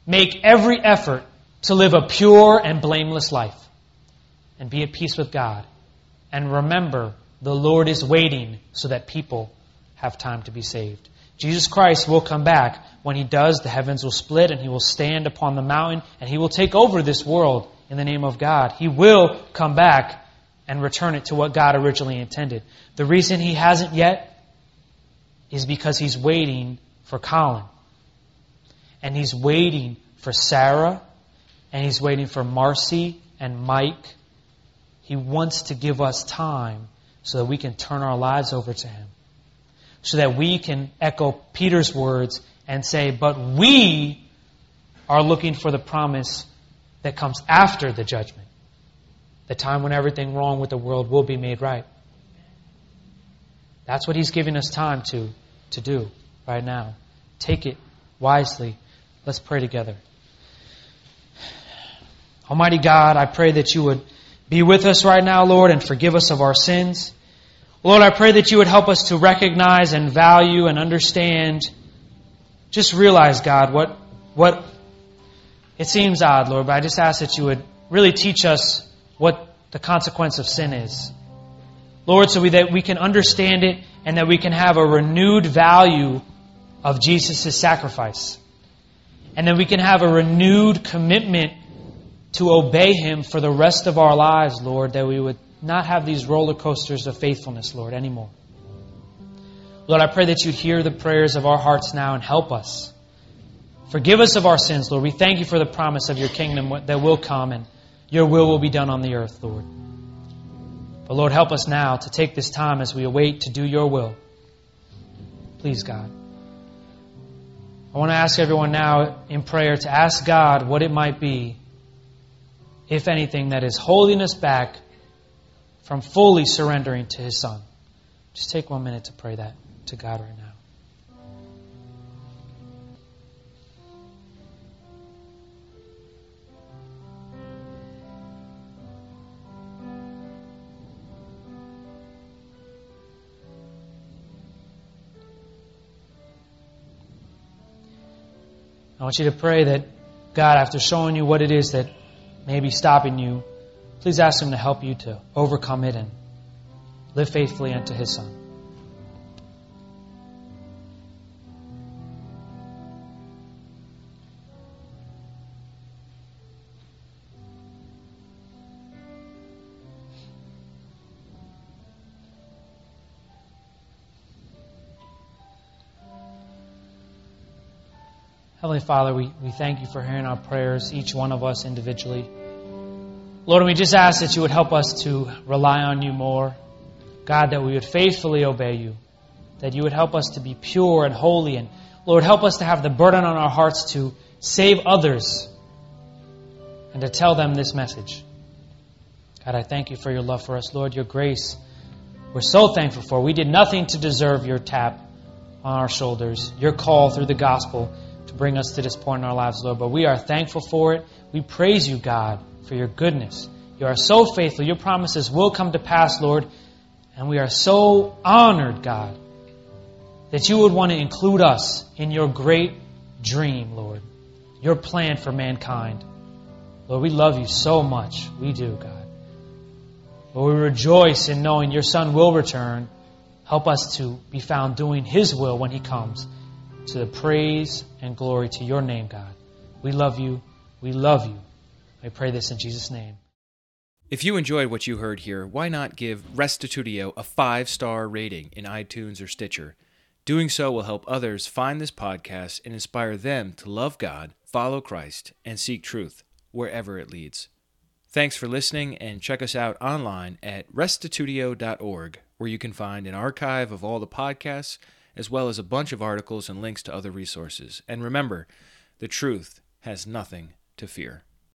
make every effort to live a pure and blameless life and be at peace with God. And remember, the Lord is waiting so that people have time to be saved. Jesus Christ will come back. When he does, the heavens will split and he will stand upon the mountain and he will take over this world in the name of God. He will come back and return it to what God originally intended. The reason he hasn't yet is because he's waiting for Colin. And he's waiting for Sarah and He's waiting for Marcy and Mike. He wants to give us time so that we can turn our lives over to Him. So that we can echo Peter's words and say, but we are looking for the promise that comes after the judgment. The time when everything wrong with the world will be made right. That's what He's giving us time to, to do right now. Take it wisely. Let's pray together. Almighty God, I pray that you would be with us right now, Lord, and forgive us of our sins. Lord, I pray that you would help us to recognize and value and understand. Just realize, God, what, what, it seems odd, Lord, but I just ask that you would really teach us what the consequence of sin is. Lord, so we, that we can understand it and that we can have a renewed value of Jesus' sacrifice. And that we can have a renewed commitment to obey Him for the rest of our lives, Lord, that we would not have these roller coasters of faithfulness, Lord, anymore. Lord, I pray that you'd hear the prayers of our hearts now and help us. Forgive us of our sins, Lord. We thank you for the promise of your kingdom that will come and your will will be done on the earth, Lord. But Lord, help us now to take this time as we await to do your will. Please, God. I want to ask everyone now in prayer to ask God what it might be, if anything, that is holding us back from fully surrendering to His Son. Just take one minute to pray that to God right now. I want you to pray that God, after showing you what it is that may be stopping you, please ask Him to help you to overcome it and live faithfully unto His Son. Heavenly Father, we, we thank you for hearing our prayers, each one of us individually. Lord, we just ask that you would help us to rely on you more. God, that we would faithfully obey you. That you would help us to be pure and holy. And Lord, help us to have the burden on our hearts to save others and to tell them this message. God, I thank you for your love for us. Lord, your grace, we're so thankful for. We did nothing to deserve your tap on our shoulders, your call through the gospel to bring us to this point in our lives, Lord. But we are thankful for it. We praise you, God, for your goodness. You are so faithful. Your promises will come to pass, Lord. And we are so honored, God, that you would want to include us in your great dream, Lord, your plan for mankind. Lord, we love you so much. We do, God. Lord, we rejoice in knowing your Son will return. Help us to be found doing his will when he comes to the praise and glory to your name, God. We love you. We love you. I pray this in Jesus' name. If you enjoyed what you heard here, why not give Restitutio a five star rating in iTunes or Stitcher? Doing so will help others find this podcast and inspire them to love God, follow Christ, and seek truth wherever it leads. Thanks for listening, and check us out online at restitutio.org, where you can find an archive of all the podcasts as well as a bunch of articles and links to other resources. And remember, the truth has nothing to fear.